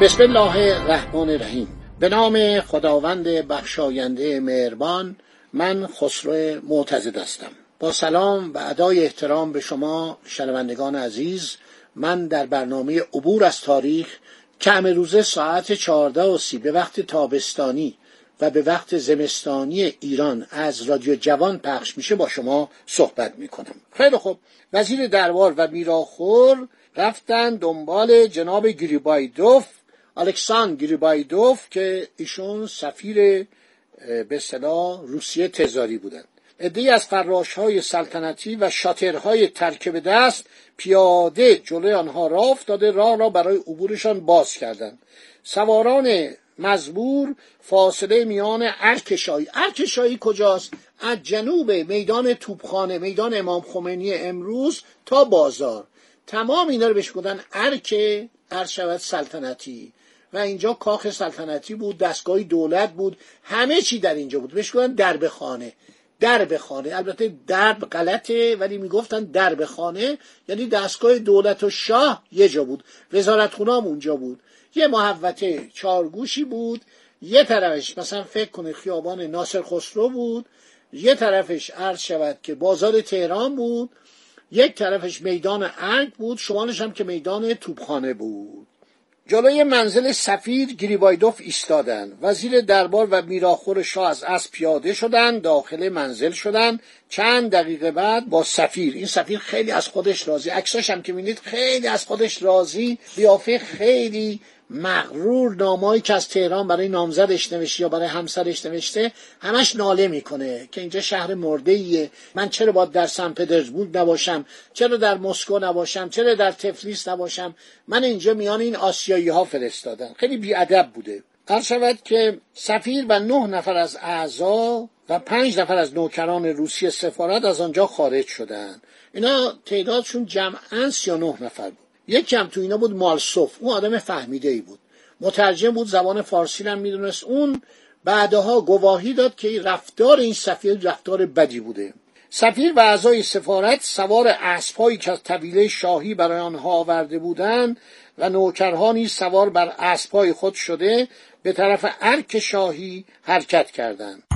بسم الله الرحمن الرحیم. به نام خداوند بخشاینده مهربان من خسرو معتزد هستم. با سلام و ادای احترام به شما شنوندگان عزیز من در برنامه عبور از تاریخ که روزه ساعت چهارده و سی به وقت تابستانی و به وقت زمستانی ایران از رادیو جوان پخش میشه با شما صحبت می‌کنم. خیلی خوب. وزیر دربار و میراخور رفتن دنبال جناب گریبایدوف الکساندر گریبایدوف که ایشون سفیر به صلاح روسیه تزاری بودند عدهای از فراش های سلطنتی و شاترهای ترکب دست پیاده جلوی آنها راه افتاده راه را برای عبورشان باز کردند. سواران مزبور فاصله میان ارکشایی. ارکشایی کجاست؟ از جنوب میدان توپخانه میدان امام خمینی امروز تا بازار. تمام اینا رو بهش گفتن ارک شود سلطنتی. و اینجا کاخ سلطنتی بود دستگاه دولت بود همه چی در اینجا بود. بهش گفتن درب خانه. درب خانه. البته درب غلطه ولی می‌گفتن درب خانه. یعنی دستگاه دولت و شاه یه جا بود. وزارت خونام اونجا بود. یه محوطه چارگوشی بود. یه طرفش مثلا فکر کنه خیابان ناصر خسرو بود. یه طرفش عرض شود که بازار تهران بود. یک طرفش میدان ارگ بود. شمالش هم که میدان توپخانه بود. جلوی منزل سفیر گریبایدوف ایستادند وزیر دربار و میراخور شاه از اسب پیاده شدند داخل منزل شدند چند دقیقه بعد با سفیر. این سفیر خیلی از خودش راضی. عکساش هم که می‌بینید خیلی از خودش راضی. قیافه خیلی مغرور نامایی که از تهران برای نامزدش نوشته یا برای همسرش نوشته همش ناله می‌کنه که اینجا شهر مرده ایه من چرا باید در سن پترزبورگ نباشم؟ چرا در مسکو نباشم؟ چرا در تفلیس نباشم؟ من اینجا میان این آسیایی ها فرستادم. خیلی بیادب بوده. هر شود که سفیر و نه نفر از اعضا و پنج نفر از نوکران روسیه سفارت از آنجا خارج شدند. اینا تعدادشون جمعا سی و نه نفر بود. یکی هم تو اینا بود مالسوف. اون آدم فهمیده ای بود. مترجم بود زبان فارسی هم می‌دونست. اون بعدها گواهی داد که رفتار این سفیر رفتار بدی بوده. سفیر و اعضای سفارت سوار اسبهایی که از طویله شاهی برای آنها آورده بودند و نوکرها نیز سوار بر اسبهای خود شده به طرف ارک شاهی حرکت کردند.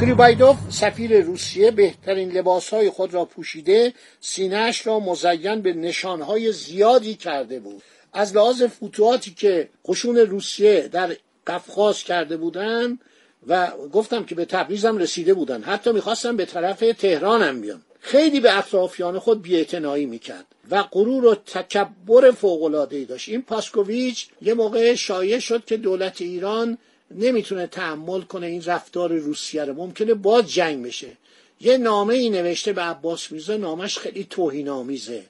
گریبایدوف سفیر روسیه بهترین لباسهای خود را پوشیده سینهش را مزین به نشانهای زیادی کرده بود. از لحاظ فتوحاتی که قشون روسیه در قفقاز کرده بودند و گفتم که به تبریز هم رسیده بودن حتی می‌خواستم به طرف تهران هم بیان. خیلی به اطرافیان خود بیاعتنایی می‌کرد و غرور و تکبر فوق‌العاده‌ای داشت. این پاسکوویچ یه موقع شایع شد که دولت ایران نمی‌تونه تحمل کنه این رفتار روسیه رو. ممکنه باز جنگ بشه. یه نامه ای نوشته به عباس میرزا نامش خیلی توهین آمیزه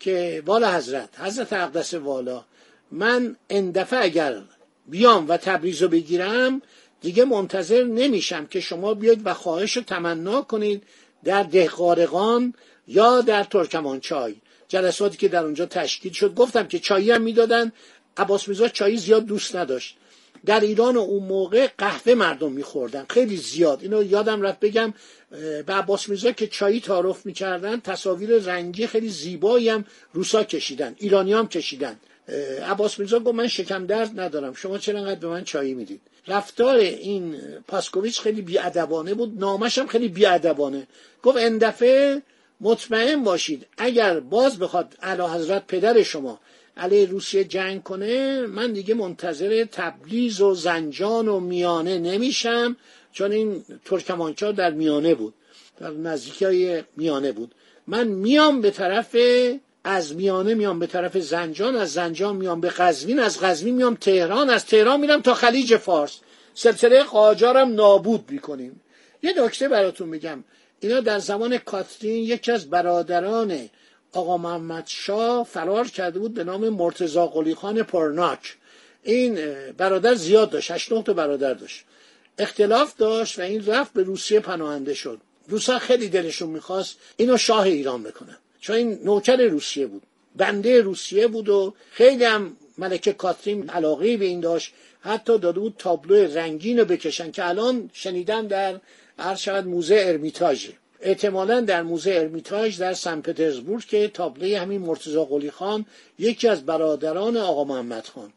که والا حضرت حضرت اقدس والا من اندفعه اگر بیام و تبریز رو بگیرم دیگه منتظر نمیشم که شما بیاید و خواهش رو تمنا کنید در دهقارقان یا در ترکمانچای. جلساتی که در اونجا تشکیل شد گفتم که چایی هم می‌دادن. عباس میرزا چایی زیاد دوست نداشت. در ایران اون موقع قهوه مردم میخوردن. خیلی زیاد. اینو یادم رفت بگم به عباس میرزا که چایی تعارف می‌کردن تصاویر رنگی خیلی زیبایی هم روسا کشیدن ایرانی هم کشیدن. عباس میرزا گفت من شکم درد ندارم. شما چرا انقدر به من چایی می‌دید؟ رفتار این پاسکوویچ خیلی بیادبانه بود. نامش هم خیلی بیادبانه. گفت اندفعه مطمئن باشید اگر باز بخواد اعلی حضرت پدر شما علیه روسیه جنگ کنه من دیگه منتظر تبریز و زنجان و میانه نمیشم چون این ترکمانچا در میانه بود در نزدیکی های میانه بود. من میام به طرف از میانه میام به طرف زنجان از زنجان میام به قزوین از قزوین میام تهران از تهران میرم تا خلیج فارس. سلسله قاجارم نابود می‌کنیم. یه نکته براتون میگم. اینا در زمان کاترین یکی از برادران آقا محمد شاه فرار کرده بود به نام مرتزا قلی خان پرناک. این برادر زیاد داشت هشت تا برادر داشت. اختلاف داشت و این رفت به روسیه پناهنده شد. روسا خیلی دلشون می‌خواست اینو شاه ایران بکنن. چون این نوکر روسیه بود. بنده روسیه بود و خیلی هم ملکه کاترین علاقه به این داشت. حتی داده بود تابلو رنگین رو بکشن که الان شنیدم در هر شود موزه ارمیتاژ احتمالا در موزه ارمیتاژ در سن پترزبورگ که تابلوی همین مرتضی قلی خان یکی از برادران آقا محمد خان.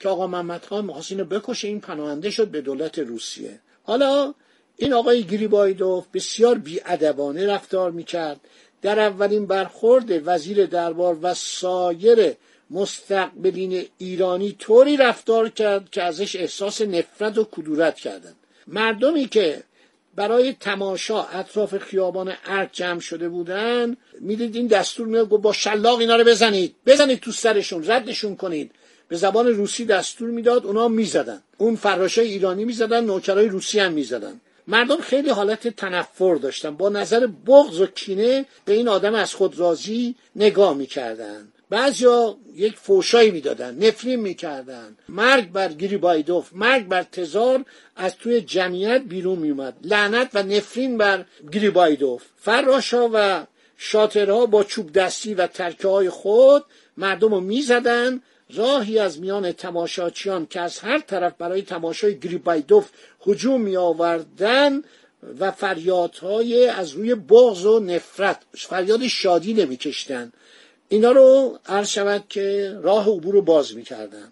که آقا محمد خان می‌خواست بکشه این پناهنده شد به دولت روسیه. حالا این آقای گریبایدوف بسیار بیادبانه رفتار می‌کرد. در اولین برخورد وزیر دربار و سایر مستقبلین ایرانی طوری رفتار کرد که ازش احساس نفرت و کدورت کردند. مردمی که برای تماشا اطراف خیابان ارک جمع شده بودن می‌دید این دستور میاد با شلاق اینا رو بزنید. بزنید تو سرشون ردشون کنید. به زبان روسی دستور می‌داد اونا می‌زدن. اون فراشای ایرانی می‌زدن نوکرای روسی هم می‌زدن. مردم خیلی حالت تنفر داشتن. با نظر بغض و کینه به این آدم از خود راضی نگاه می‌کردن. بعضیا یک فوشایی می‌دادن نفرین می‌کردن. مرگ بر گریبایدوف مرگ بر تزار از توی جمعیت بیرون میومد. لعنت و نفرین بر گریبایدوف. فراشا و شاطرها با چوب دستی و ترکه های خود مردم رو می‌زدن. راهی از میان تماشاچیان که از هر طرف برای تماشای گریبایدوف هجوم می آوردن و فریادهای از روی بغض و نفرت فریاد شادی نمیکشتن. اینا رو عرض شود که راه عبور رو باز می‌کردن.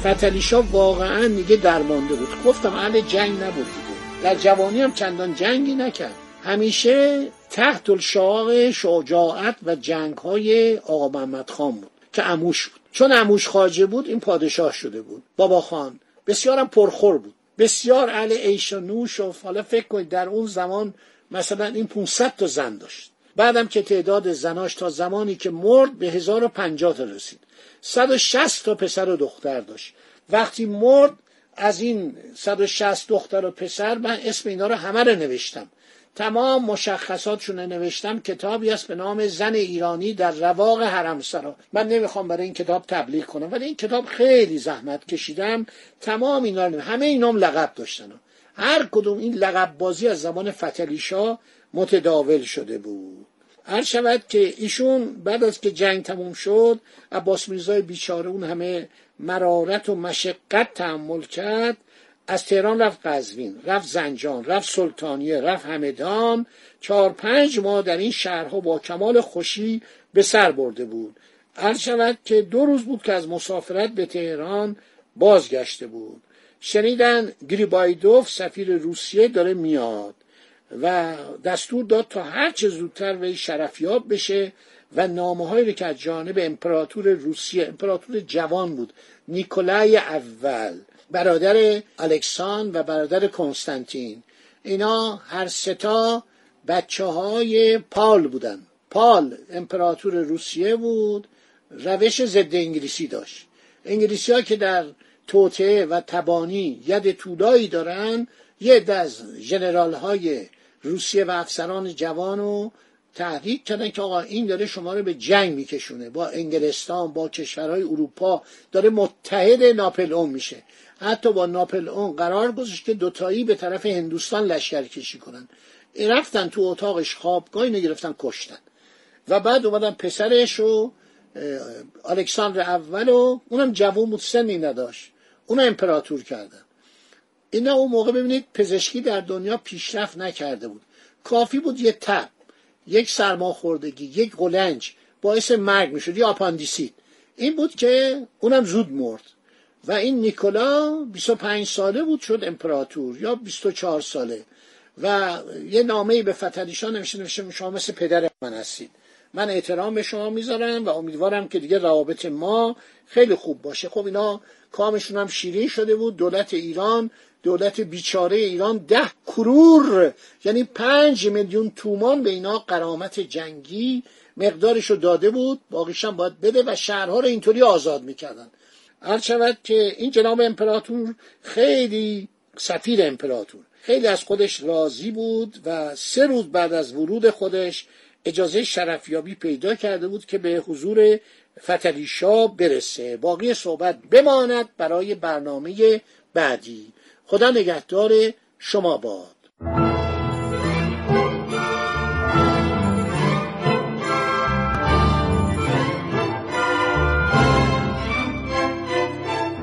فتلیشا واقعا دیگه درمانده بود. گفتم اهل جنگ نبود در جوانی هم چندان جنگی نکرد. همیشه تحت الشاق شجاعت و جنگ های آقا محمد خان بود که اموش بود. چون اموش خاجه بود این پادشاه شده بود. بابا خان بسیارم پرخور بود. بسیار اهل عیش و نوش و حالا فکر کنید در اون زمان مثلا این 500 تا زن داشت. بعدم که تعداد زناش تا زمانی که مرد به 1050 تا رسید. 160 تا پسر و دختر داشت. وقتی مرد از این 160 دختر و پسر من اسم اینا رو همه رو نوشتم. تمام مشخصاتشون نوشتم کتابی است به نام زن ایرانی در رواق حرمسرا. من نمی‌خوام برای این کتاب تبلیغ کنم ولی این کتاب خیلی زحمت کشیدم. تمام اینا همه اینام لقب داشتن. هر کدوم این لقب بازی از زمان فتلیشا متداول شده بود. هر شود که ایشون بعد از که جنگ تموم شد عباس میرزای بیچاره اون همه مرارت و مشقت تحمل کرد. از تهران رفت قزوین رفت زنجان رفت سلطانیه رفت همدان چهار پنج ماه در این شهرها با کمال خوشی به سر برده بود. هر شود که دو روز بود که از مسافرت به تهران بازگشته بود. شنیدن گریبایدوف سفیر روسیه داره میاد و دستور داد تا هر چه زودتر وی شرفیاب بشه و نامه هایی که از جانب امپراتور روسیه امپراتور جوان بود نیکولای اول برادر الکسان و برادر کنستانتین. اینا هر ستا بچه های پال بودن. پال امپراتور روسیه بود روش ضد انگلیسی داشت. انگلیسی ها که در توته و تبانی ید طولایی دارن یه از جنرال های روسیه و افسران جوان رو تحریک کردن که آقا این داره شما رو به جنگ میکشونه. با انگلستان با کشورهای اروپا داره متحد ناپلئون میشه. حتی با ناپلئون قرار گذاشت که دوتایی به طرف هندوستان لشکر کشی کنن. رفتن تو اتاقش خوابگاه اینو گرفتن کشتن. و بعد اومدن پسرش و الکساندر اول و اونم جوون بود سنی نداشت. اونو امپراتور کردن. اینا اون موقع ببینید پزشکی در دنیا پیشرفت نکرده بود. کافی بود یه تب یک سرماخوردگی یک قلنج باعث مرگ می‌شد یا آپاندیسیت. این بود که اونم زود مرد. و این نیکولا 25 ساله بود شد امپراتور یا 24 ساله. و یه نامه به فتحعلی‌شاه می‌نویسه می‌نویسه شما مثل پدر من هستید. من احترام به شما می‌ذارم و امیدوارم که دیگه روابط ما خیلی خوب باشه. خب اینا کامشون هم شیرین شده بود. دولت ایران دولت بیچاره ایران ده کرور یعنی پنج میلیون تومان به اینا قرامت جنگی مقدارشو داده بود. باقیشم باید بده و شهرها رو اینطوری آزاد می‌کردن. هر شود که این جناب امپراتور خیلی سفیر امپراتور خیلی از خودش راضی بود و سه روز بعد از ورود خودش اجازه شرفیابی پیدا کرده بود که به حضور فتلیشا برسه. باقی صحبت بماند برای برنامه بعدی. خدا نگهدار شما باد.